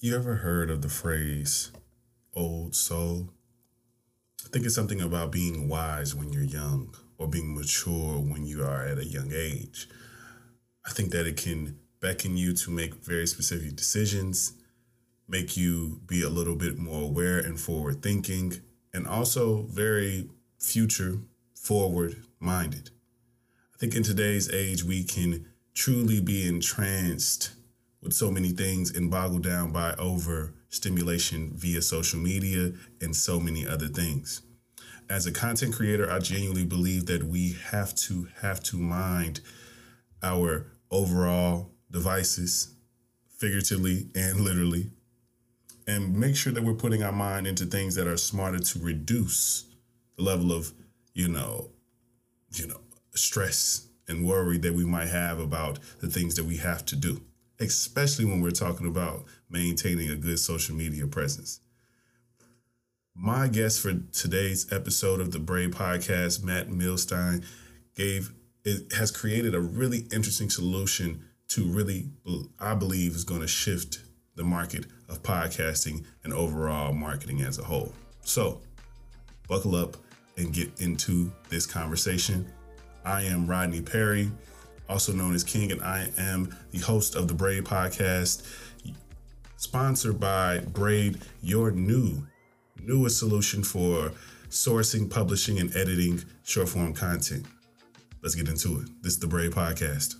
You ever heard of the phrase old soul? I think it's something about being wise when you're young or being mature when you are at a young age. I think that it can beckon you to make very specific decisions, make you be a little bit more aware and forward thinking, and also very future forward minded. I think in today's age, we can truly be entranced with so many things and boggled down by overstimulation via social media and so many other things. As a content creator, I genuinely believe that we have to have to mind our overall devices, figuratively and literally, and make sure that we're putting our mind into things that are smarter to reduce the level of, you know, you know, stress and worry that we might have about the things that we have to do, especially when we're talking about maintaining a good social media presence. My guest for today's episode of the Braid Podcast, Matt Millstein, gave it has created a really interesting solution to really I believe is going to shift the market of podcasting and overall marketing as a whole. So, buckle up and get into this conversation. I am Rodney Perry, also known as King, and I am the host of the Braid Podcast, sponsored by Braid, your new, newest solution for sourcing, publishing, and editing short form content. Let's get into it. This is the Braid Podcast.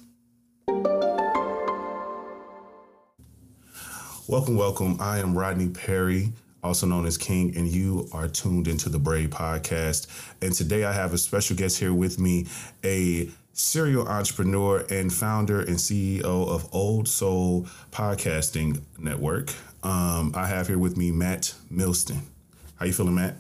Welcome, welcome. I am Rodney Perry, also known as King, and you are tuned into the Braid Podcast. And today I have a special guest here with me, a serial entrepreneur and founder and CEO of Old Soul Podcasting Network. Um, I have here with me Matt Millstein. How you feeling, Matt?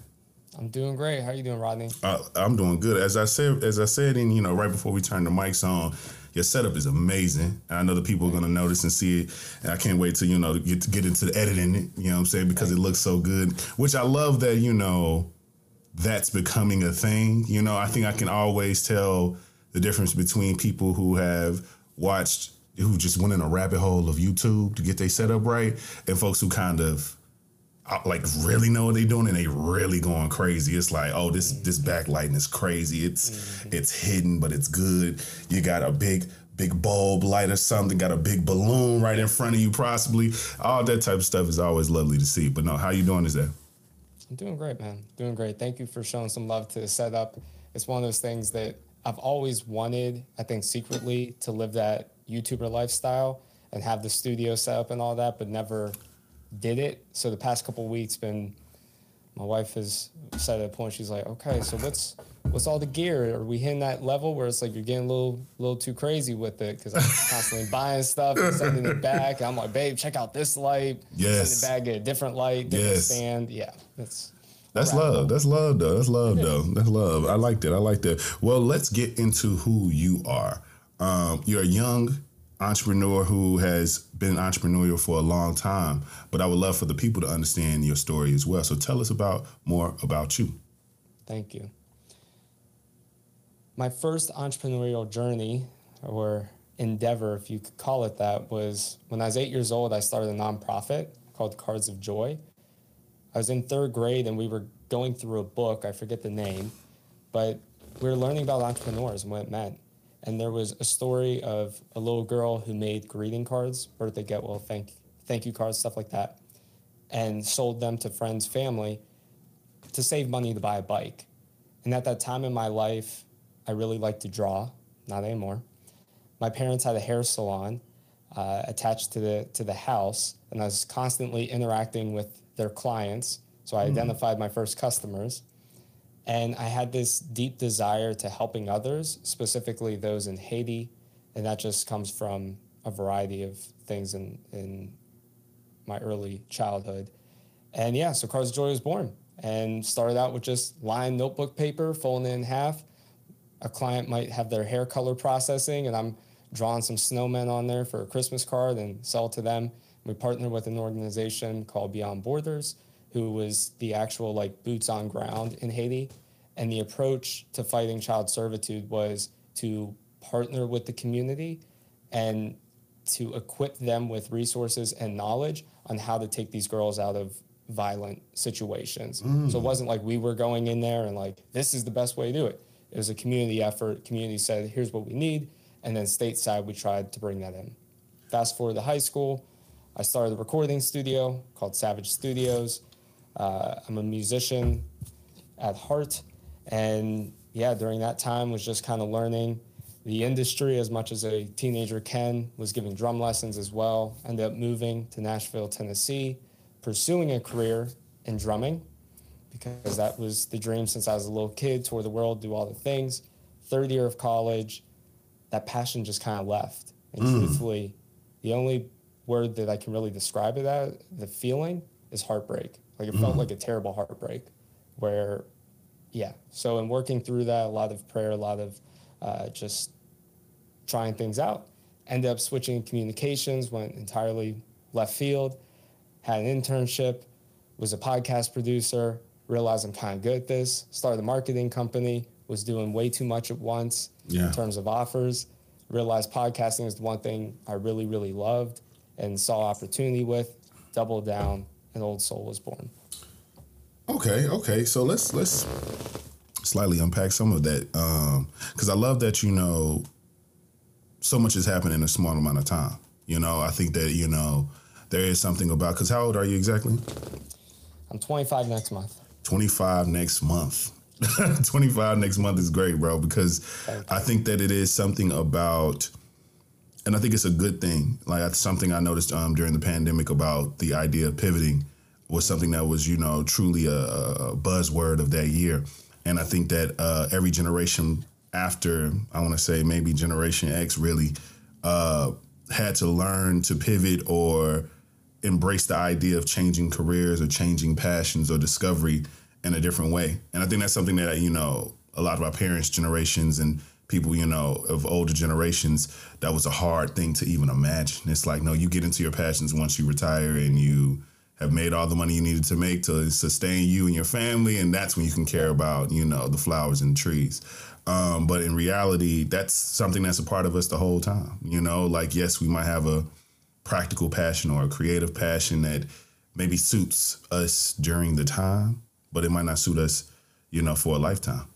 I'm doing great. How you doing, Rodney? Uh, I'm doing good. As I said, as I said, in you know, right before we turned the mics on, your setup is amazing. I know the people are gonna notice and see it. And I can't wait to, you know, get to get into the editing, you know what I'm saying? Because it looks so good. Which I love that, you know, that's becoming a thing. You know, I think I can always tell the difference between people who have watched who just went in a rabbit hole of YouTube to get their setup right and folks who kind of uh, like really know what they're doing and they really going crazy. It's like, oh, this this backlighting is crazy. It's mm-hmm. it's hidden, but it's good. You got a big big bulb light or something, got a big balloon right in front of you, possibly. All that type of stuff is always lovely to see. But no, how you doing today? I'm doing great, man. Doing great. Thank you for showing some love to the setup. It's one of those things that I've always wanted, I think secretly, to live that YouTuber lifestyle and have the studio set up and all that, but never did it. So the past couple weeks been my wife has said at a point she's like, okay, so what's what's all the gear? Are we hitting that level where it's like you're getting a little little too crazy with it? Because I'm constantly buying stuff and sending it back. I'm like, babe, check out this light. Yes. Send it back, get a different light, different yes. stand. Yeah, that's. That's love. That's love, though. That's love, though. That's love. I like that. I like that. Well, let's get into who you are. Um, you're a young entrepreneur who has been entrepreneurial for a long time, but I would love for the people to understand your story as well. So tell us about more about you. Thank you. My first entrepreneurial journey or endeavor, if you could call it that, was when I was eight years old, I started a nonprofit called Cards of Joy. I was in third grade and we were going through a book, I forget the name, but we were learning about entrepreneurs and what it meant and there was a story of a little girl who made greeting cards, birthday get well, thank thank you cards, stuff like that, and sold them to friends, family, to save money to buy a bike. And at that time in my life, I really liked to draw, not anymore. My parents had a hair salon uh, attached to the to the house, and I was constantly interacting with their clients. So I mm. identified my first customers and I had this deep desire to helping others, specifically those in Haiti. And that just comes from a variety of things in, in my early childhood. And yeah, so Cards Joy was born and started out with just lined notebook paper, folding it in half. A client might have their hair color processing, and I'm drawing some snowmen on there for a Christmas card and sell to them. We partnered with an organization called Beyond Borders who was the actual like boots on ground in Haiti. And the approach to fighting child servitude was to partner with the community and to equip them with resources and knowledge on how to take these girls out of violent situations. Mm. So it wasn't like we were going in there and like, this is the best way to do it. It was a community effort. Community said, here's what we need. And then stateside, we tried to bring that in. Fast forward to high school, I started a recording studio called Savage Studios. Uh, I'm a musician at heart. And yeah, during that time was just kind of learning the industry as much as a teenager can, was giving drum lessons as well. Ended up moving to Nashville, Tennessee, pursuing a career in drumming because that was the dream since I was a little kid, tour the world, do all the things. Third year of college, that passion just kind of left. And mm. truthfully, the only word that I can really describe it as, the feeling, is heartbreak. Like it mm. felt like a terrible heartbreak where, yeah. So in working through that, a lot of prayer, a lot of uh, just trying things out. Ended up switching communications, went entirely left field, had an internship, was a podcast producer, realized I'm kind of good at this, started a marketing company, was doing way too much at once yeah. in terms of offers, realized podcasting is the one thing I really, really loved and saw opportunity with, doubled down, and Old Soul was born. Okay, okay. So let's let's slightly unpack some of that. Um, because I love that you know so much has happened in a small amount of time. You know, I think that, you know, there is something about because how old are you exactly? I'm 25 next month. 25 next month. 25 next month is great, bro, because I think that it is something about, and I think it's a good thing. Like that's something I noticed um, during the pandemic about the idea of pivoting was something that was, you know, truly a, a buzzword of that year. And I think that uh, every generation after, I want to say maybe Generation X really uh, had to learn to pivot or embrace the idea of changing careers or changing passions or discovery in a different way. And I think that's something that, you know, a lot of our parents' generations and people, you know, of older generations, that was a hard thing to even imagine. It's like, no, you get into your passions once you retire and you have made all the money you needed to make to sustain you and your family, and that's when you can care about, you know, the flowers and the trees. Um, but in reality, that's something that's a part of us the whole time. You know, like yes, we might have a practical passion or a creative passion that maybe suits us during the time, but it might not suit us, you know, for a lifetime.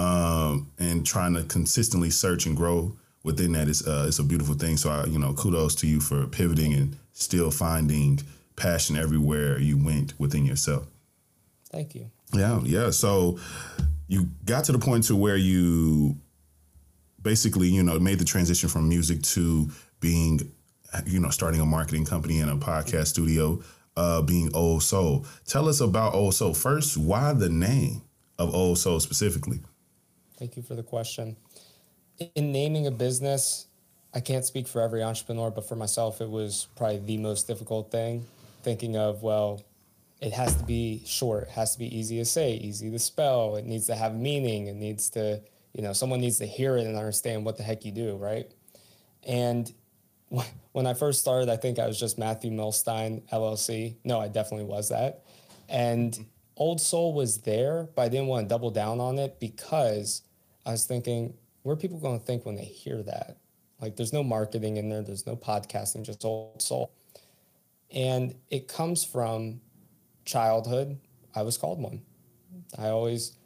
Um, and trying to consistently search and grow within that is uh, is a beautiful thing. So, I, you know, kudos to you for pivoting and still finding passion everywhere you went within yourself. Thank you. Yeah, yeah. So you got to the point to where you basically, you know, made the transition from music to being, you know, starting a marketing company and a podcast studio, uh, being Old Soul. Tell us about Old Soul. First, why the name of Old Soul specifically? Thank you for the question. In naming a business, I can't speak for every entrepreneur, but for myself, it was probably the most difficult thing thinking of, well, it has to be short, it has to be easy to say, easy to spell, it needs to have meaning, it needs to, you know, someone needs to hear it and understand what the heck you do, right? And when I first started, I think I was just Matthew Millstein LLC. No, I definitely was that. And Old Soul was there, but I didn't want to double down on it because I was thinking, what are people going to think when they hear that? Like, there's no marketing in there, there's no podcasting, just Old Soul. And it comes from childhood. I was called one. I always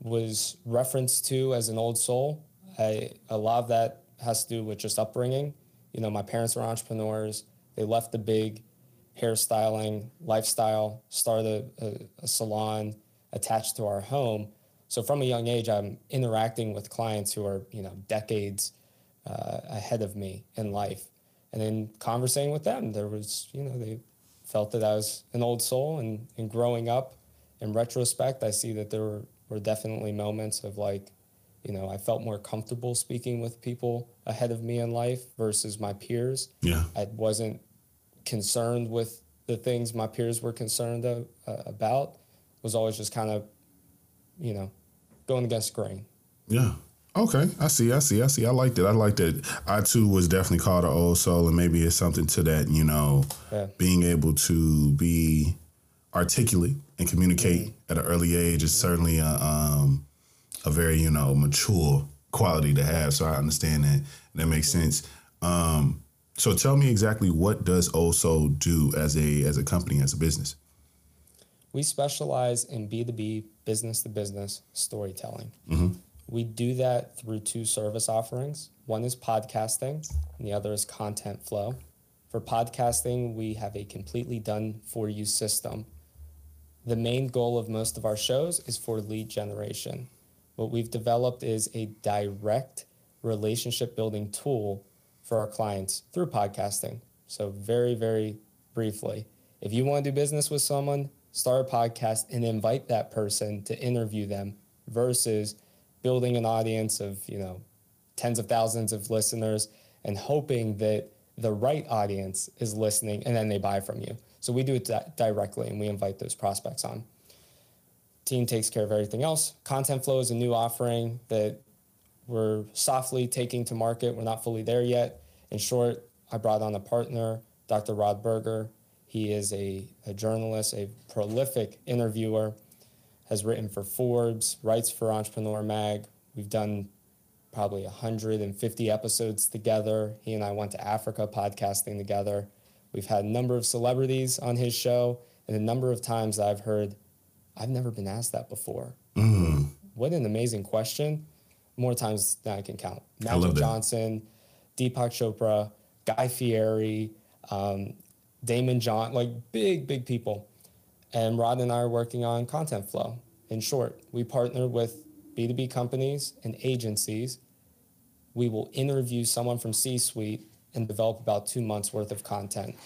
was referenced to as an old soul. I, a lot of that has to do with just upbringing. You know, my parents were entrepreneurs. They left the big hairstyling lifestyle, started a, a salon attached to our home. So from a young age, I'm interacting with clients who are, you know, decades uh, ahead of me in life and in conversing with them, there was, you know, they felt that I was an old soul. And, and growing up, in retrospect, I see that there were, were definitely moments of like, you know, I felt more comfortable speaking with people ahead of me in life versus my peers. Yeah. I wasn't concerned with the things my peers were concerned of, uh, about. Was always just kind of, you know, going against the grain. Yeah. Okay, I see, I see, I see. I liked it. I liked it. I too was definitely called an old soul, and maybe it's something to that. You know, yeah. being able to be articulate and communicate mm-hmm. at an early age is certainly a, um, a very you know mature quality to have. So I understand that. That makes mm-hmm. sense. Um, So tell me exactly what does Old Soul do as a as a company as a business? We specialize in B2B, business to business storytelling. Mm-hmm. We do that through two service offerings. One is podcasting, and the other is content flow. For podcasting, we have a completely done for you system. The main goal of most of our shows is for lead generation. What we've developed is a direct relationship building tool for our clients through podcasting. So, very, very briefly, if you want to do business with someone, start a podcast and invite that person to interview them versus building an audience of, you know, tens of thousands of listeners and hoping that the right audience is listening and then they buy from you. So we do it di- directly and we invite those prospects on. Team takes care of everything else. Content Flow is a new offering that we're softly taking to market. We're not fully there yet. In short, I brought on a partner, Dr. Rod Berger. He is a, a journalist, a prolific interviewer, has written for Forbes, writes for Entrepreneur Mag. We've done probably 150 episodes together. He and I went to Africa podcasting together. We've had a number of celebrities on his show, and a number of times I've heard, I've never been asked that before. Mm. What an amazing question. More times than I can count. Magic. Johnson, Deepak Chopra, Guy Fieri, um, Daymond John, like big, big people. And Rod and I are working on content flow. In short, we partner with B2B companies and agencies. We will interview someone from C suite and develop about two months worth of content.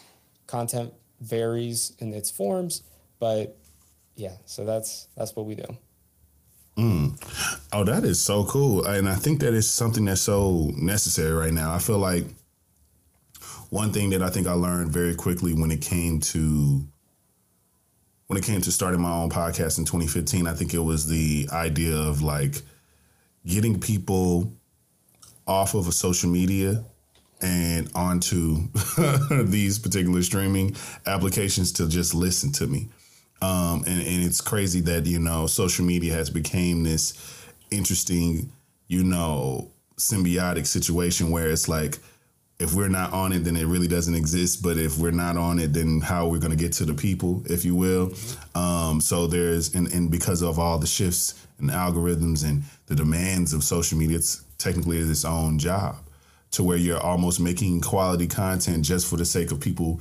Content varies in its forms, but yeah, so that's that's what we do. Mm. Oh, that is so cool. And I think that is something that's so necessary right now. I feel like one thing that I think I learned very quickly when it came to when it came to starting my own podcast in 2015, I think it was the idea of like getting people off of a social media and onto these particular streaming applications to just listen to me. Um, and, and it's crazy that, you know, social media has become this interesting, you know, symbiotic situation where it's like, if we're not on it, then it really doesn't exist. But if we're not on it, then how are we going to get to the people, if you will? Um, so there's, and, and because of all the shifts and algorithms and the demands of social media, it's technically its own job to where you're almost making quality content just for the sake of people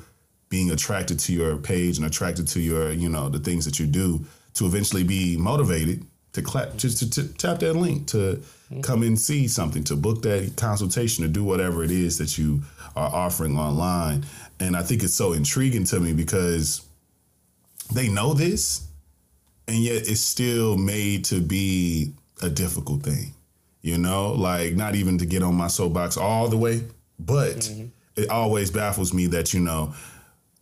being attracted to your page and attracted to your, you know, the things that you do to eventually be motivated to clap, just to, to tap that link to come and see something, to book that consultation, to do whatever it is that you are offering online. And I think it's so intriguing to me because they know this, and yet it's still made to be a difficult thing. You know, like not even to get on my soapbox all the way, but mm-hmm. it always baffles me that, you know,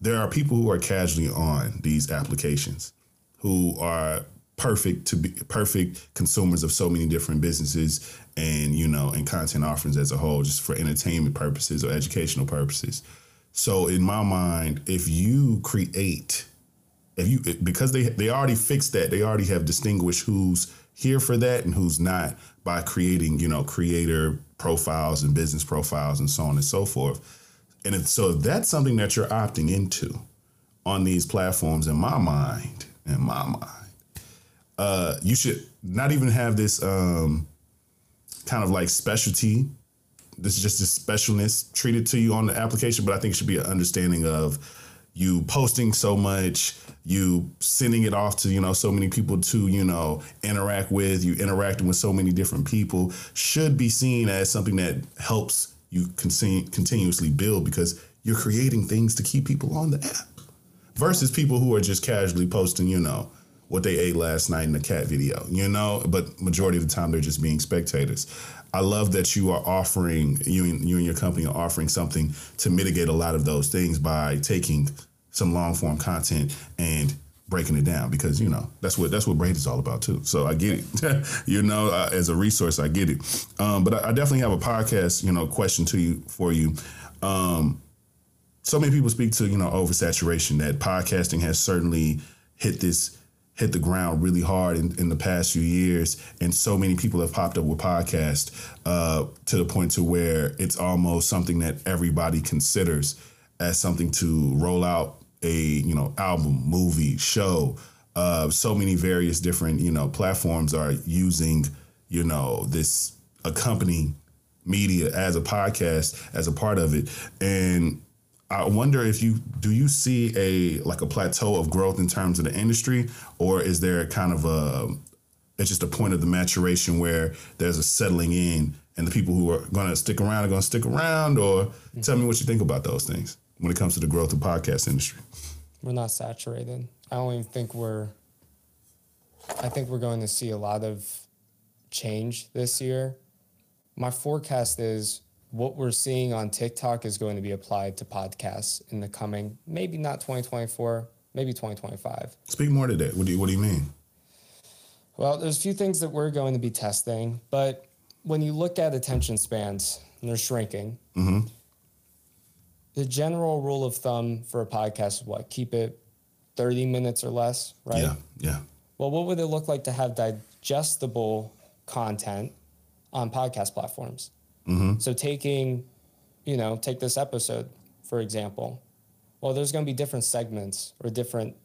there are people who are casually on these applications who are perfect to be perfect consumers of so many different businesses and you know and content offerings as a whole just for entertainment purposes or educational purposes. So in my mind if you create if you because they they already fixed that they already have distinguished who's here for that and who's not by creating you know creator profiles and business profiles and so on and so forth. And if, so if that's something that you're opting into on these platforms in my mind in my mind uh you should not even have this um kind of like specialty. This is just this specialness treated to you on the application, but I think it should be an understanding of you posting so much, you sending it off to, you know, so many people to, you know, interact with, you interacting with so many different people should be seen as something that helps you continue, continuously build because you're creating things to keep people on the app versus people who are just casually posting, you know, what they ate last night in the cat video, you know, but majority of the time they're just being spectators. I love that you are offering you and you and your company are offering something to mitigate a lot of those things by taking some long form content and breaking it down because you know that's what that's what Braid is all about too. So I get it, you know, uh, as a resource, I get it. Um, but I, I definitely have a podcast, you know, question to you for you. Um, so many people speak to you know oversaturation that podcasting has certainly hit this hit the ground really hard in, in the past few years, and so many people have popped up with podcasts uh, to the point to where it's almost something that everybody considers as something to roll out a you know album, movie, show. Uh, so many various different you know platforms are using you know this accompanying media as a podcast as a part of it, and I wonder if you do you see a like a plateau of growth in terms of the industry, or is there kind of a it's just a point of the maturation where there's a settling in, and the people who are going to stick around are going to stick around, or mm-hmm. tell me what you think about those things when it comes to the growth of podcast industry. We're not saturated. I don't even think we're. I think we're going to see a lot of change this year. My forecast is what we're seeing on TikTok is going to be applied to podcasts in the coming, maybe not 2024, maybe 2025. Speak more to that. What do you, what do you mean? Well, there's a few things that we're going to be testing, but when you look at attention spans, and they're shrinking. Mm-hmm. The general rule of thumb for a podcast is what? Keep it 30 minutes or less, right? Yeah, yeah. Well, what would it look like to have digestible content on podcast platforms? Mm-hmm. So taking, you know, take this episode, for example. Well, there's going to be different segments or different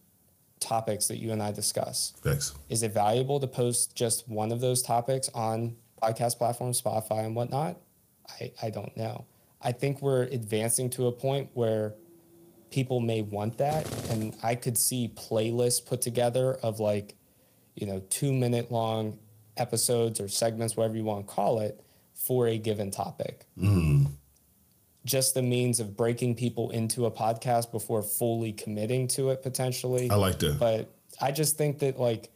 topics that you and I discuss. Thanks. Is it valuable to post just one of those topics on podcast platforms, Spotify and whatnot? I, I don't know. I think we're advancing to a point where people may want that. And I could see playlists put together of like, you know, two minute long episodes or segments, whatever you want to call it, for a given topic. Mm. Just the means of breaking people into a podcast before fully committing to it potentially. I like that. But I just think that like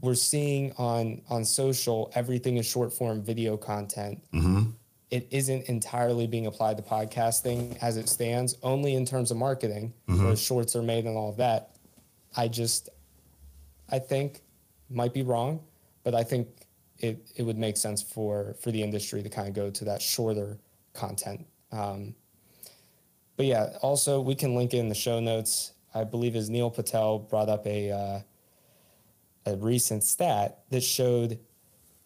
we're seeing on on social everything is short form video content. Mm-hmm. It isn't entirely being applied to podcasting as it stands, only in terms of marketing, mm-hmm. where shorts are made and all of that. I just, I think, might be wrong, but I think it, it would make sense for for the industry to kind of go to that shorter content. Um, but yeah, also we can link in the show notes. I believe as Neil Patel brought up a uh, a recent stat that showed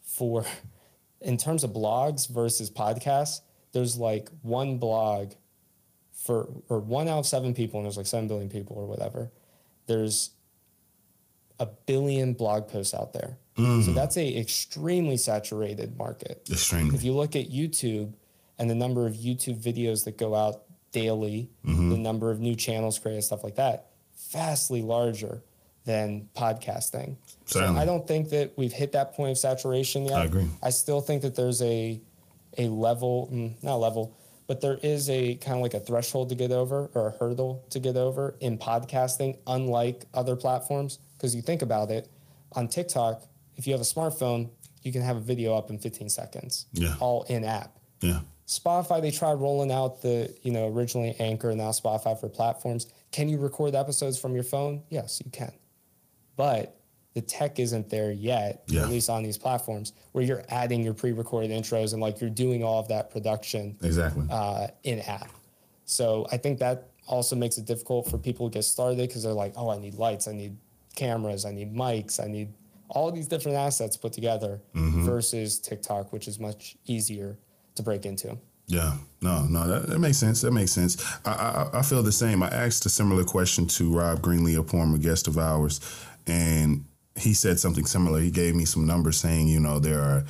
for in terms of blogs versus podcasts, there's like one blog for or one out of seven people, and there's like seven billion people or whatever. There's a billion blog posts out there. Mm. So that's a extremely saturated market. Extremely. If you look at YouTube and the number of YouTube videos that go out daily, mm-hmm. the number of new channels created, stuff like that, vastly larger than podcasting. Certainly. So I don't think that we've hit that point of saturation yet. I agree. I still think that there's a a level, mm, not level, but there is a kind of like a threshold to get over or a hurdle to get over in podcasting, unlike other platforms. Because you think about it, on TikTok, if you have a smartphone, you can have a video up in 15 seconds. Yeah. All in app. Yeah. Spotify, they tried rolling out the, you know, originally Anchor, now Spotify for platforms. Can you record episodes from your phone? Yes, you can. But the tech isn't there yet, yeah. at least on these platforms, where you're adding your pre-recorded intros and like you're doing all of that production exactly uh, in app. So I think that also makes it difficult for people to get started because they're like, oh, I need lights, I need cameras, I need mics, I need all these different assets put together mm-hmm. versus TikTok, which is much easier to break into. Yeah, no, no, that, that makes sense. That makes sense. I, I, I feel the same. I asked a similar question to Rob Greenlee, a former guest of ours, and he said something similar. He gave me some numbers saying, you know, there are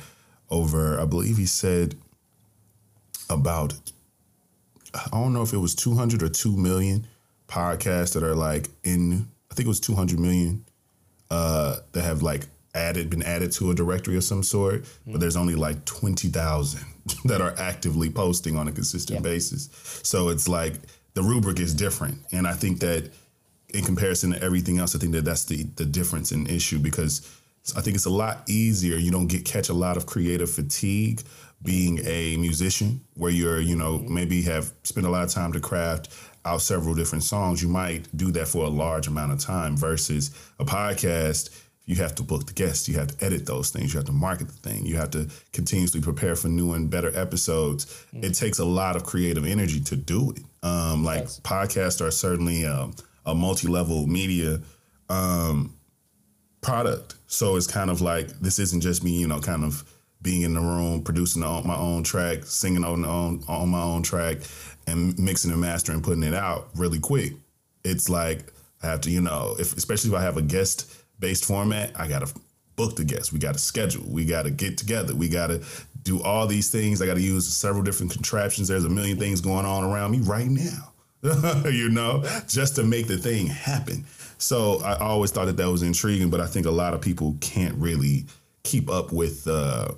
over, I believe he said about, I don't know if it was 200 or 2 million podcasts that are like in, I think it was 200 million uh, that have like added been added to a directory of some sort, mm-hmm. but there's only like twenty thousand that are actively posting on a consistent yep. basis. So it's like the rubric is different, and I think that in comparison to everything else, I think that that's the the difference in issue because I think it's a lot easier. You don't get catch a lot of creative fatigue being a musician where you're you know mm-hmm. maybe have spent a lot of time to craft out several different songs, you might do that for a large amount of time versus a podcast. You have to book the guests. You have to edit those things. You have to market the thing. You have to continuously prepare for new and better episodes. Mm. It takes a lot of creative energy to do it. Um, like yes. podcasts are certainly um, a multi-level media. Um, product. So it's kind of like this isn't just me, you know, kind of being in the room, producing my own track, singing on on on my own track, and mixing and mastering, putting it out really quick. It's like I have to, you know, if especially if I have a guest based format, I gotta book the guests. We gotta schedule. We gotta get together. We gotta do all these things. I gotta use several different contraptions. There's a million things going on around me right now. you know, just to make the thing happen. So I always thought that that was intriguing, but I think a lot of people can't really keep up with uh,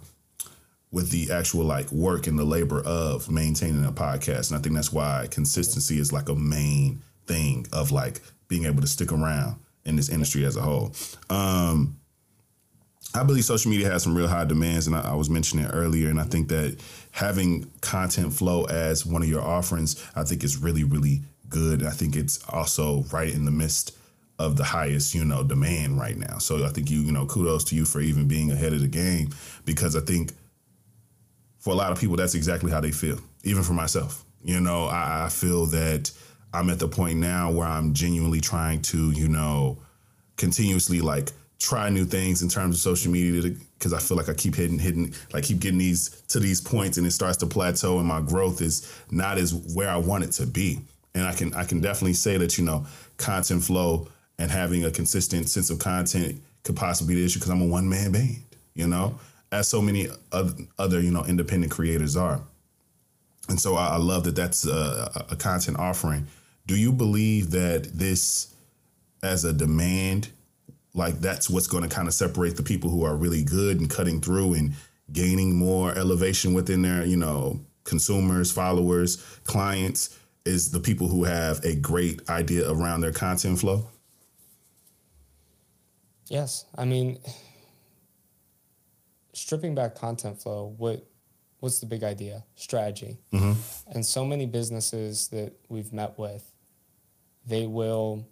with the actual like work and the labor of maintaining a podcast. And I think that's why consistency is like a main thing of like being able to stick around in this industry as a whole. Um, I believe social media has some real high demands, and I, I, was mentioning earlier. And I think that having content flow as one of your offerings, I think is really, really good. And I think it's also right in the midst of the highest, you know, demand right now. So I think you, you know, kudos to you for even being ahead of the game because I think for a lot of people that's exactly how they feel. Even for myself, you know, I, I feel that I'm at the point now where I'm genuinely trying to, you know, continuously like try new things in terms of social media because I feel like I keep hitting hitting like keep getting these to these points and it starts to plateau and my growth is not as where I want it to be. And I can I can definitely say that you know content flow and having a consistent sense of content could possibly be the issue because I'm a one man band, you know, as so many other, you know independent creators are. And so I, I love that that's a, a content offering. Do you believe that this as a demand, like that's what's going to kind of separate the people who are really good and cutting through and gaining more elevation within their, you know, consumers, followers, clients, is the people who have a great idea around their content flow? Yes, I mean, stripping back content flow, what what's the big idea? Strategy. Mm-hmm. And so many businesses that we've met with, they will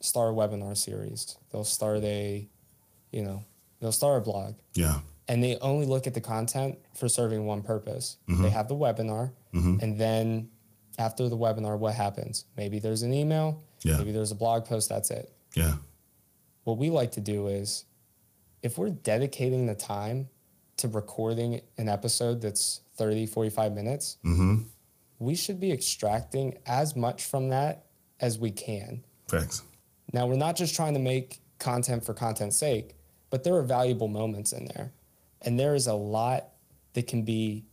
start a webinar series. They'll start a, you know, they'll start a blog. Yeah. And they only look at the content for serving one purpose. Mm-hmm. They have the webinar, mm-hmm. and then after the webinar, what happens? Maybe there's an email. Yeah. Maybe there's a blog post. That's it. Yeah what we like to do is if we're dedicating the time to recording an episode that's 30, 45 minutes, mm-hmm. we should be extracting as much from that as we can. Thanks. Now, we're not just trying to make content for content's sake, but there are valuable moments in there. And there is a lot that can be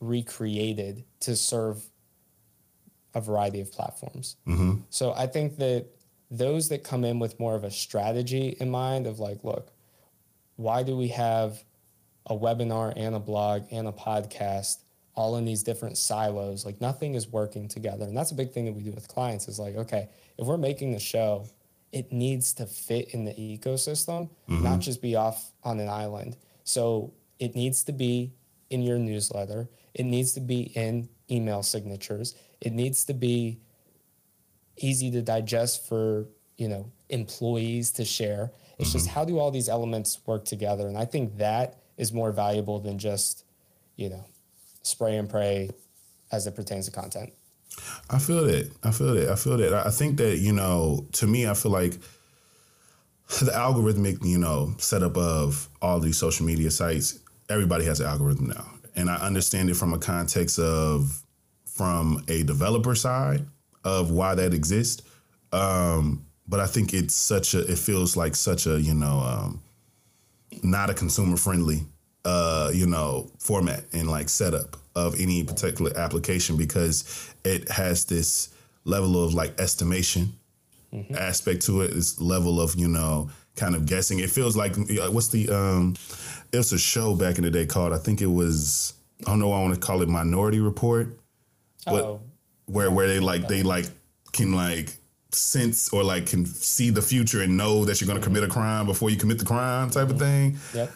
recreated to serve a variety of platforms. Mm-hmm. So I think that those that come in with more of a strategy in mind of like, look, why do we have a webinar and a blog and a podcast all in these different silos? Like nothing is working together. And that's a big thing that we do with clients is like, okay, if we're making the show, it needs to fit in the ecosystem, mm-hmm. not just be off on an island. So it needs to be in your newsletter. It needs to be in email signatures. It needs to be easy to digest for you know employees to share. It's mm-hmm. just how do all these elements work together, and I think that is more valuable than just you know spray and pray as it pertains to content. I feel that. I feel that. I feel that. I think that you know, to me, I feel like the algorithmic, you know, setup of all these social media sites. Everybody has an algorithm now, and I understand it from a context of from a developer side of why that exists. Um, but I think it's such a, it feels like such a, you know, um, not a consumer friendly, uh, you know, format and like setup of any particular application because it has this level of like estimation mm-hmm. aspect to it, this level of, you know, kind of guessing. It feels like, what's the, um, it was a show back in the day called, I think it was, I don't know, I want to call it Minority Report. Oh, where where they like they like can like sense or like can see the future and know that you're going to commit a crime before you commit the crime type of thing. Yep.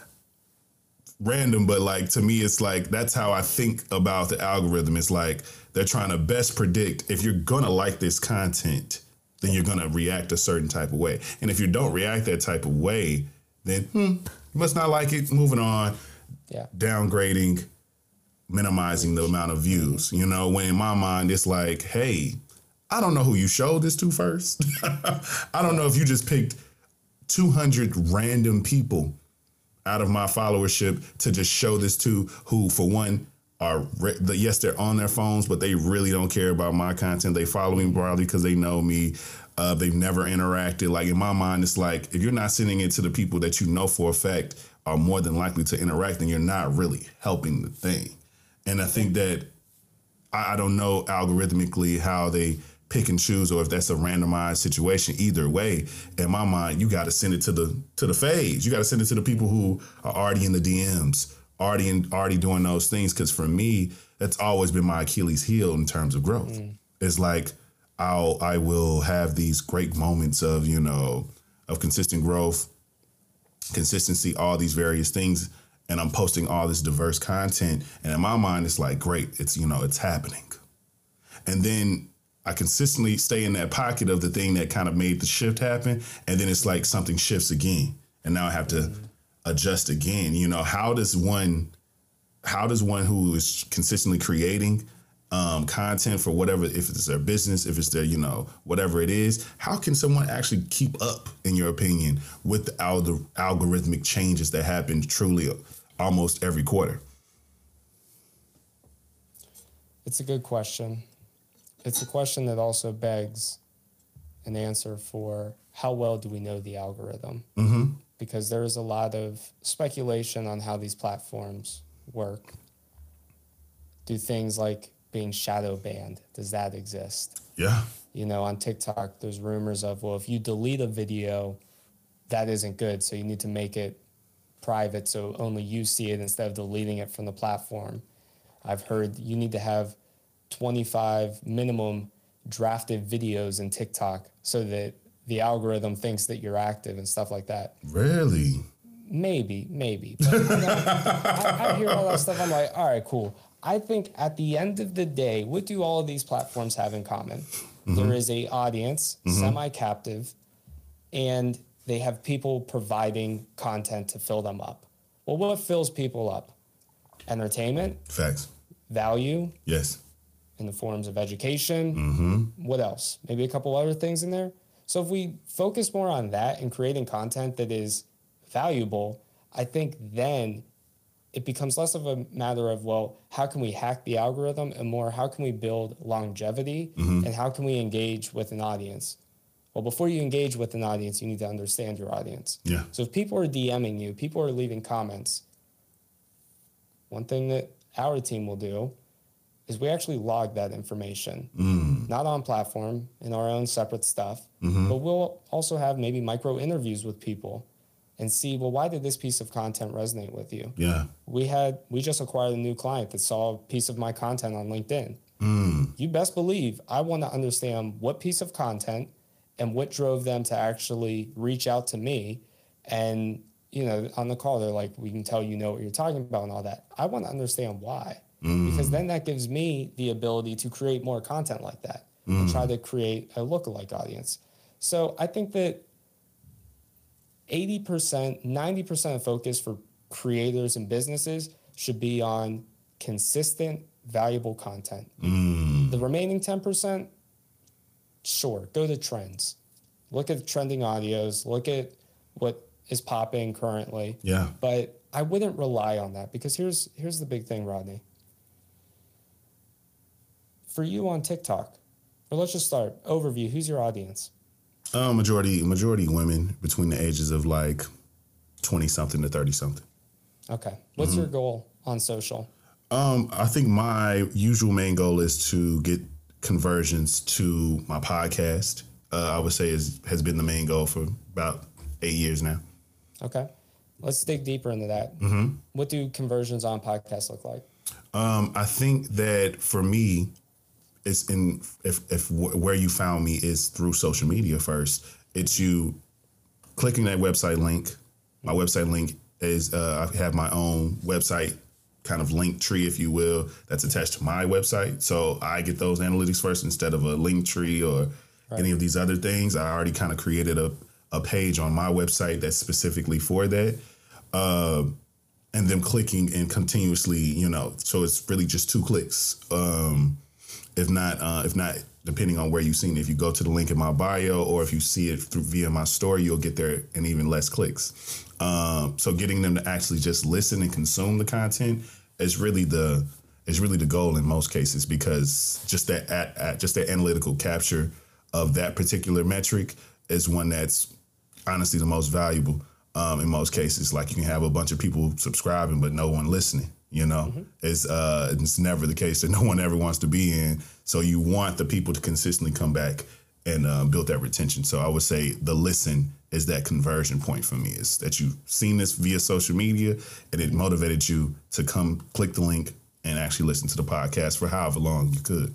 Random, but like to me, it's like that's how I think about the algorithm. It's like they're trying to best predict if you're gonna like this content, then you're gonna react a certain type of way. And if you don't react that type of way, then hmm, you must not like it. Moving on. Yeah. Downgrading minimizing the amount of views. You know, when in my mind it's like, hey, I don't know who you showed this to first. I don't know if you just picked 200 random people out of my followership to just show this to who, for one, are re- the, yes, they're on their phones, but they really don't care about my content. They follow me broadly because they know me. Uh, they've never interacted. Like in my mind, it's like if you're not sending it to the people that you know for a fact are more than likely to interact, then you're not really helping the thing. And I think that I, I don't know algorithmically how they pick and choose or if that's a randomized situation. Either way, in my mind, you got to send it to the to the phase. You got to send it to the people who are already in the DMs, already in, already doing those things. Because for me, that's always been my Achilles heel in terms of growth. Mm. It's like I'll I will have these great moments of you know of consistent growth, consistency, all these various things. And I'm posting all this diverse content. And in my mind, it's like, great, it's, you know, it's happening. And then I consistently stay in that pocket of the thing that kind of made the shift happen. And then it's like something shifts again. And now I have to adjust again. You know, how does one, how does one who is consistently creating um, content for whatever, if it's their business, if it's their, you know, whatever it is, how can someone actually keep up, in your opinion, with the algorithmic changes that happen truly almost every quarter? It's a good question. It's a question that also begs an answer for how well do we know the algorithm? Mm-hmm. Because there is a lot of speculation on how these platforms work. Do things like being shadow banned, does that exist? Yeah. You know, on TikTok, there's rumors of, well, if you delete a video, that isn't good. So you need to make it private so only you see it instead of deleting it from the platform. I've heard you need to have 25 minimum drafted videos in TikTok so that the algorithm thinks that you're active and stuff like that. Really? Maybe, maybe. But, you know, I, I hear all that stuff. I'm like, all right, cool. I think at the end of the day, what do all of these platforms have in common? Mm-hmm. There is a audience, mm-hmm. semi-captive, and they have people providing content to fill them up. Well, what fills people up? Entertainment. Facts. Value. Yes. In the forms of education. Mm-hmm. What else? Maybe a couple other things in there. So if we focus more on that and creating content that is valuable, I think then it becomes less of a matter of well how can we hack the algorithm and more how can we build longevity mm-hmm. and how can we engage with an audience well, before you engage with an audience, you need to understand your audience. Yeah. So if people are DMing you, people are leaving comments, one thing that our team will do is we actually log that information, mm. not on platform in our own separate stuff, mm-hmm. but we'll also have maybe micro interviews with people and see, well, why did this piece of content resonate with you? Yeah. We had, we just acquired a new client that saw a piece of my content on LinkedIn. Mm. You best believe I want to understand what piece of content and what drove them to actually reach out to me and you know on the call they're like we can tell you know what you're talking about and all that i want to understand why mm. because then that gives me the ability to create more content like that mm. and try to create a lookalike audience so i think that 80% 90% of focus for creators and businesses should be on consistent valuable content mm. the remaining 10% sure, go to trends. Look at trending audios, look at what is popping currently. Yeah. But I wouldn't rely on that because here's here's the big thing, Rodney. For you on TikTok, or let's just start overview. Who's your audience? Uh, majority majority women between the ages of like twenty something to thirty something. Okay. What's mm-hmm. your goal on social? Um, I think my usual main goal is to get conversions to my podcast. Uh, I would say is has been the main goal for about eight years now. Okay, let's dig deeper into that. Mm-hmm. What do conversions on podcasts look like? Um, I think that for me, it's in if if w- where you found me is through social media first. It's you clicking that website link. My website link is uh, I have my own website kind of link tree, if you will, that's attached to my website. So I get those analytics first instead of a link tree or right. any of these other things. I already kind of created a, a page on my website that's specifically for that. Uh, and them clicking and continuously, you know, so it's really just two clicks. Um, if not, uh, if not depending on where you've seen it. If you go to the link in my bio or if you see it through via my story, you'll get there and even less clicks. Um, so getting them to actually just listen and consume the content is really the is really the goal in most cases because just that at, at just that analytical capture of that particular metric is one that's honestly the most valuable um, in most cases. Like you can have a bunch of people subscribing but no one listening. You know, mm-hmm. it's uh, it's never the case that no one ever wants to be in. So you want the people to consistently come back and uh, build that retention. So I would say the listen is that conversion point for me. Is that you've seen this via social media and it motivated you to come click the link and actually listen to the podcast for however long you could.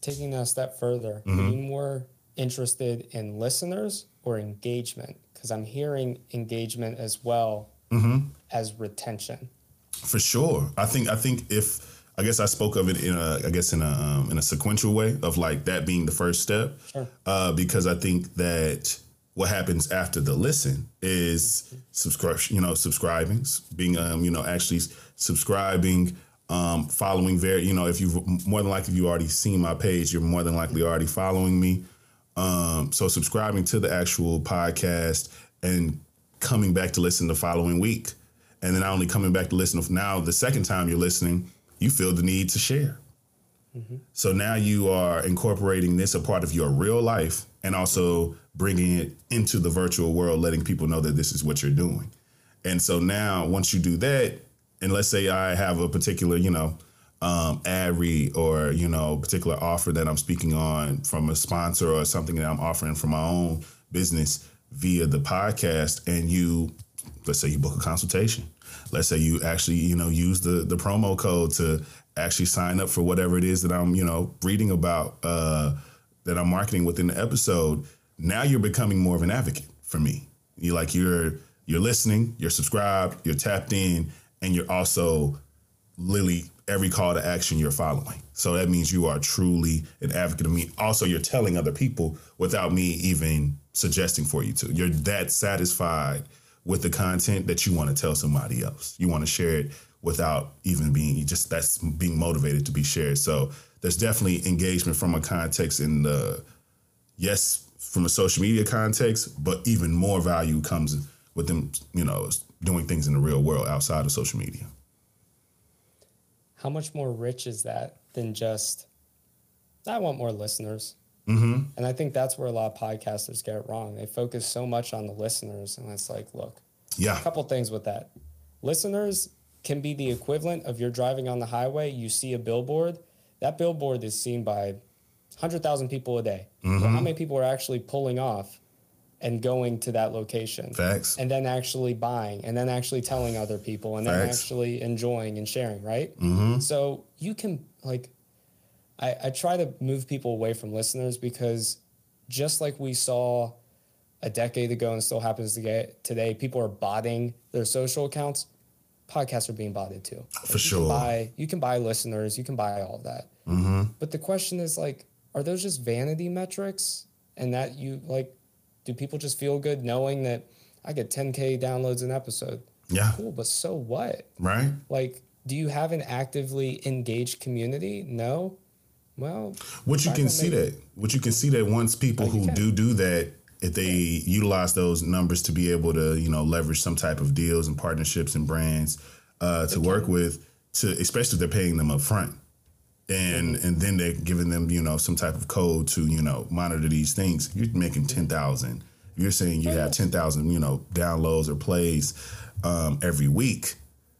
Taking that a step further, mm-hmm. are you more interested in listeners or engagement? Because I'm hearing engagement as well mm-hmm. as retention. For sure, I think I think if I guess I spoke of it in a I guess in a um, in a sequential way of like that being the first step, sure. uh, because I think that what happens after the listen is subscribe you know subscribing being um you know actually subscribing um following very you know if you've more than likely if you already seen my page you're more than likely already following me um so subscribing to the actual podcast and coming back to listen the following week. And then not only coming back to listen, now the second time you're listening, you feel the need to share. Mm-hmm. So now you are incorporating this a part of your real life and also bringing it into the virtual world, letting people know that this is what you're doing. And so now, once you do that, and let's say I have a particular, you know, um, ad read or you know, particular offer that I'm speaking on from a sponsor or something that I'm offering for my own business, via the podcast and you let's say you book a consultation. Let's say you actually you know use the the promo code to actually sign up for whatever it is that i'm you know reading about uh that i'm marketing within the episode. Now you're becoming more of an advocate for me. You like you're you're listening you're subscribed you're tapped in and you're also literally every call to action you're following so that means you are truly an advocate of me also you're telling other people without me even suggesting for you to. You're that satisfied with the content that you want to tell somebody else. You want to share it without even being just that's being motivated to be shared. So there's definitely engagement from a context in the yes, from a social media context, but even more value comes with them, you know, doing things in the real world outside of social media. How much more rich is that than just I want more listeners. Mm-hmm. And I think that's where a lot of podcasters get it wrong. They focus so much on the listeners, and it's like, look, yeah, a couple things with that. Listeners can be the equivalent of you're driving on the highway, you see a billboard. That billboard is seen by 100,000 people a day. Mm-hmm. how many people are actually pulling off and going to that location? Facts. And then actually buying, and then actually telling other people, and then actually enjoying and sharing, right? Mm-hmm. So you can, like, I, I try to move people away from listeners because just like we saw a decade ago and still happens to get today, people are botting their social accounts. Podcasts are being botted too. Like For sure. Can buy, you can buy listeners, you can buy all of that. Mm-hmm. But the question is like, are those just vanity metrics? And that you like, do people just feel good knowing that I get 10K downloads an episode? Yeah. Cool, but so what? Right. Like, do you have an actively engaged community? No. Well, what you can see that, what you can see that once people oh, who do do that, if they utilize those numbers to be able to, you know, leverage some type of deals and partnerships and brands uh, to work with, to especially if they're paying them up front, and mm-hmm. and then they're giving them, you know, some type of code to, you know, monitor these things. You're making ten thousand. You're saying you have ten thousand, you know, downloads or plays um, every week.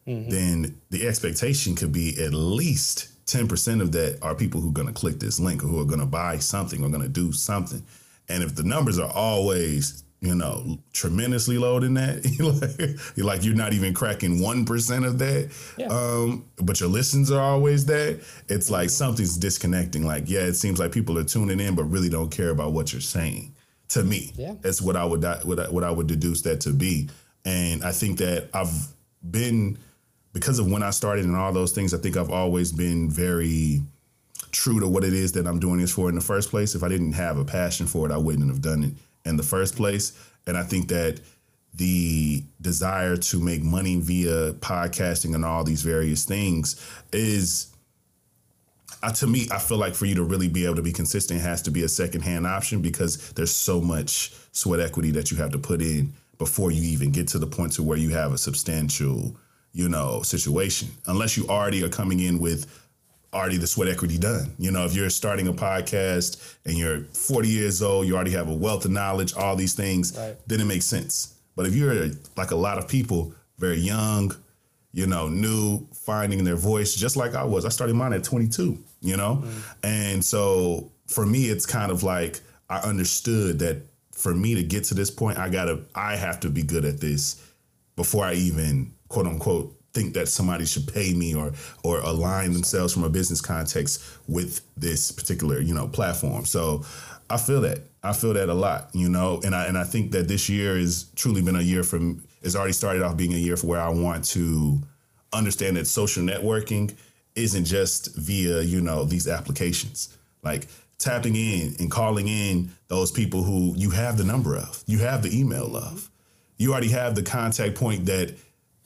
Mm-hmm. Then the expectation could be at least 10% of that are people who are going to click this link or who are going to buy something or going to do something. And if the numbers are always, you know, tremendously low than that, you're like, you're not even cracking 1% of that, yeah. um, but your listens are always there, it's like something's disconnecting. Like, yeah, it seems like people are tuning in, but really don't care about what you're saying. To me, yeah. that's what I would what I, what I would deduce that to be. And I think that I've been because of when I started and all those things, I think I've always been very true to what it is that I'm doing this for in the first place. If I didn't have a passion for it, I wouldn't have done it in the first place. And I think that the desire to make money via podcasting and all these various things is uh, to me, I feel like for you to really be able to be consistent has to be a secondhand option because there's so much sweat equity that you have to put in before you even get to the point to where you have a substantial, you know, situation. Unless you already are coming in with already the sweat equity done. You know, if you're starting a podcast and you're 40 years old, you already have a wealth of knowledge, all these things, Right. then it makes sense. But if you're like a lot of people, very young, you know, new, finding their voice, just like I was. I started mine at 22, you know? Mm. And so for me, it's kind of like I understood that for me to get to this point, I gotta, I have to be good at this before I even quote unquote think that somebody should pay me or or align themselves from a business context with this particular you know platform. So I feel that I feel that a lot, you know, and I and I think that this year has truly been a year from. It's already started off being a year for where I want to understand that social networking isn't just via you know these applications like tapping in and calling in those people who you have the number of you have the email of you already have the contact point that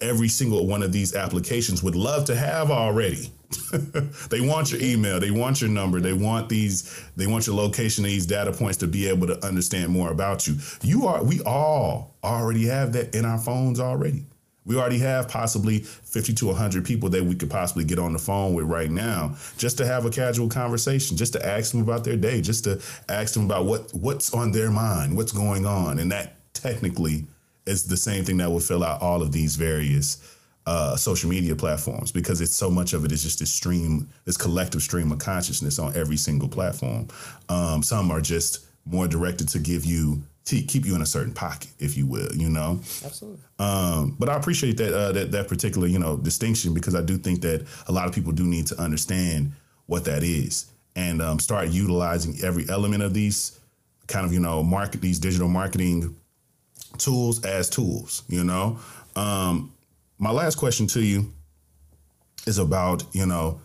every single one of these applications would love to have already they want your email they want your number they want these they want your location these data points to be able to understand more about you you are we all already have that in our phones already we already have possibly 50 to 100 people that we could possibly get on the phone with right now just to have a casual conversation, just to ask them about their day, just to ask them about what what's on their mind, what's going on. And that technically is the same thing that will fill out all of these various uh, social media platforms because it's so much of it is just this stream, this collective stream of consciousness on every single platform. Um, some are just more directed to give you to keep you in a certain pocket, if you will, you know. Absolutely. Um, but I appreciate that, uh, that that particular you know distinction because I do think that a lot of people do need to understand what that is and um, start utilizing every element of these kind of you know market these digital marketing tools as tools. You know, um, my last question to you is about you know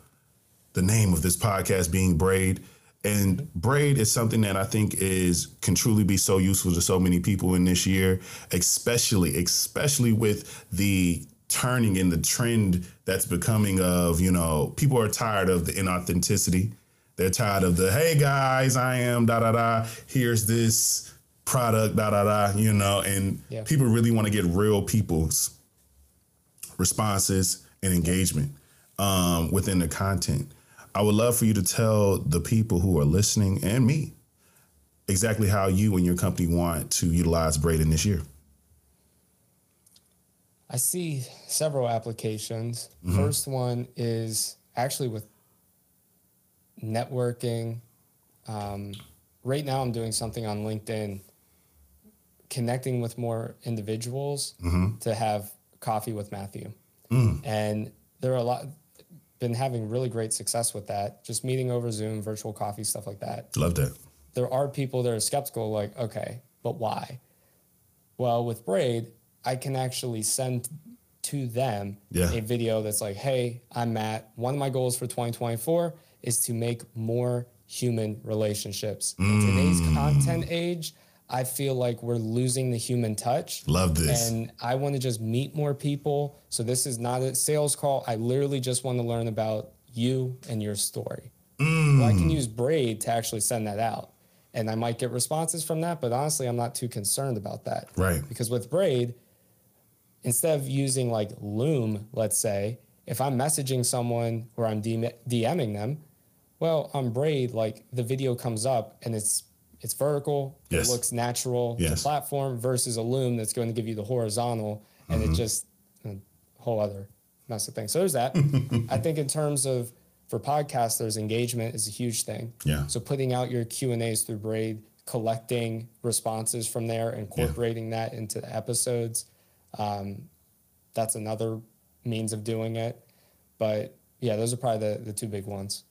the name of this podcast being Braid. And braid is something that I think is can truly be so useful to so many people in this year, especially especially with the turning in the trend that's becoming of you know people are tired of the inauthenticity. They're tired of the hey guys, I am da da da. Here's this product da da da. You know, and Yeah. people really want to get real people's responses and engagement um, within the content. I would love for you to tell the people who are listening and me exactly how you and your company want to utilize Braid in this year. I see several applications. Mm-hmm. First one is actually with networking. Um, right now, I'm doing something on LinkedIn, connecting with more individuals Mm-hmm. to have coffee with Matthew. Mm. And there are a lot, been having really great success with that, just meeting over Zoom, virtual coffee, stuff like that Loved it. there are people that are skeptical, like, okay, but why? Well, with Braid, I can actually send to them Yeah. a video that's like, hey, I'm Matt. One of my goals for 2024 is to make more human relationships. In today's content age, I feel like we're losing the human touch. Love this. And I want to just meet more people. So this is not a sales call. I literally just want to learn about you and your story. Mm. Well, I can use Braid to actually send that out. And I might get responses from that, but honestly, I'm not too concerned about that. Right. Because with Braid, instead of using like Loom, let's say, if I'm messaging someone or I'm DM- DMing them, well, on Braid, like the video comes up and it's it's vertical, Yes. it looks natural Yes. to platform versus a Loom that's going to give you the horizontal and Mm-hmm. it just a whole other mess of things. So there's that. I think in terms of for podcasters, engagement is a huge thing. Yeah. So putting out your Q and A's through Braid, collecting responses from there, incorporating that into the episodes, um, that's another means of doing it. But yeah, those are probably the, the two big ones.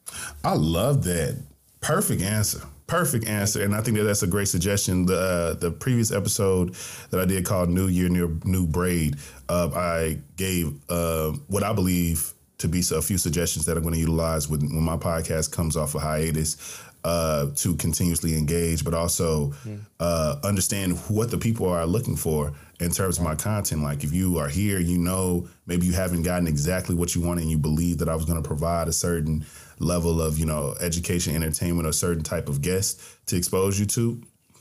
I love that. Perfect answer. Perfect answer. And I think that that's a great suggestion. The uh, the previous episode that I did called New Year, New, New Braid, uh, I gave uh, what I believe to be a few suggestions that I'm going to utilize when, when my podcast comes off a hiatus. uh, to continuously engage, but also uh, understand what the people are looking for in terms of my content. Like if you are here, you know, maybe you haven't gotten exactly what you wanted and you believe that I was going to provide a certain level of, you know, education, entertainment, or certain type of guest to expose you to,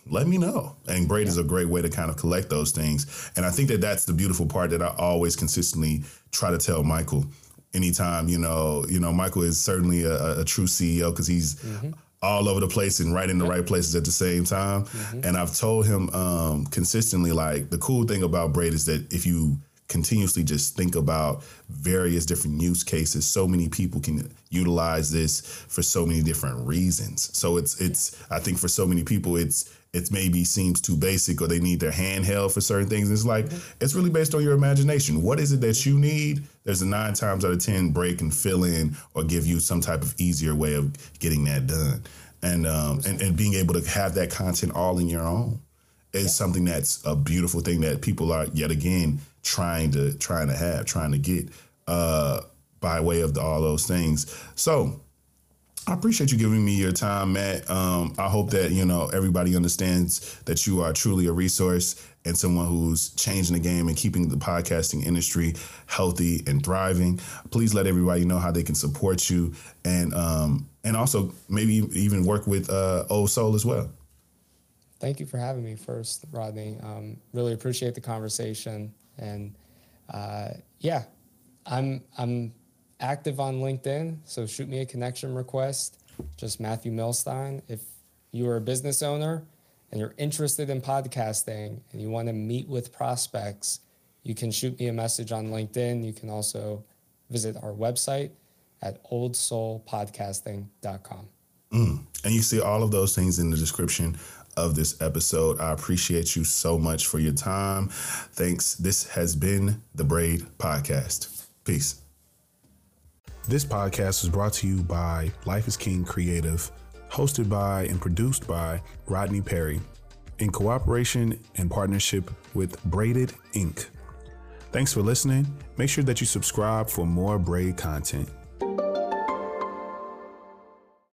let me know. And Braid is a great way to kind of collect those things. And I think that that's the beautiful part that I always consistently try to tell Michael. Anytime, you know, you know, Michael is certainly a, a true CEO because he's mm-hmm. All over the place and right in the right places at the same time. And I've told him um, consistently, like the cool thing about Braid is that if you continuously just think about various different use cases, so many people can utilize this for so many different reasons. So it's it's I think for so many people it's it maybe seems too basic or they need their hand held for certain things. It's like it's really based on your imagination. What is it that you need? There's a nine times out of ten Braid can fill in or give you some type of easier way of getting that done. And um and, and being able to have that content all in your own is something that's a beautiful thing that people are yet again trying to trying to have, trying to get uh by way of the, all those things. So I appreciate you giving me your time, Matt. Um, I hope that you know everybody understands that you are truly a resource and someone who's changing the game and keeping the podcasting industry healthy and thriving. Please let everybody know how they can support you and um, and also maybe even work with uh, Old Soul as well. Thank you for having me first, Rodney. Um, really appreciate the conversation, and uh, yeah, I'm I'm active on LinkedIn, so shoot me a connection request. Just Matthew Millstein. If you are a business owner and you're interested in podcasting and you want to meet with prospects, you can shoot me a message on LinkedIn. You can also visit our website at oldsoulpodcasting.com. Mm. And you see all of those things in the description of this episode. I appreciate you so much for your time. Thanks. This has been the Braid Podcast. Peace. This podcast is brought to you by Life is King Creative, hosted by and produced by Rodney Perry, in cooperation and partnership with Braided Inc. Thanks for listening. Make sure that you subscribe for more Braid content.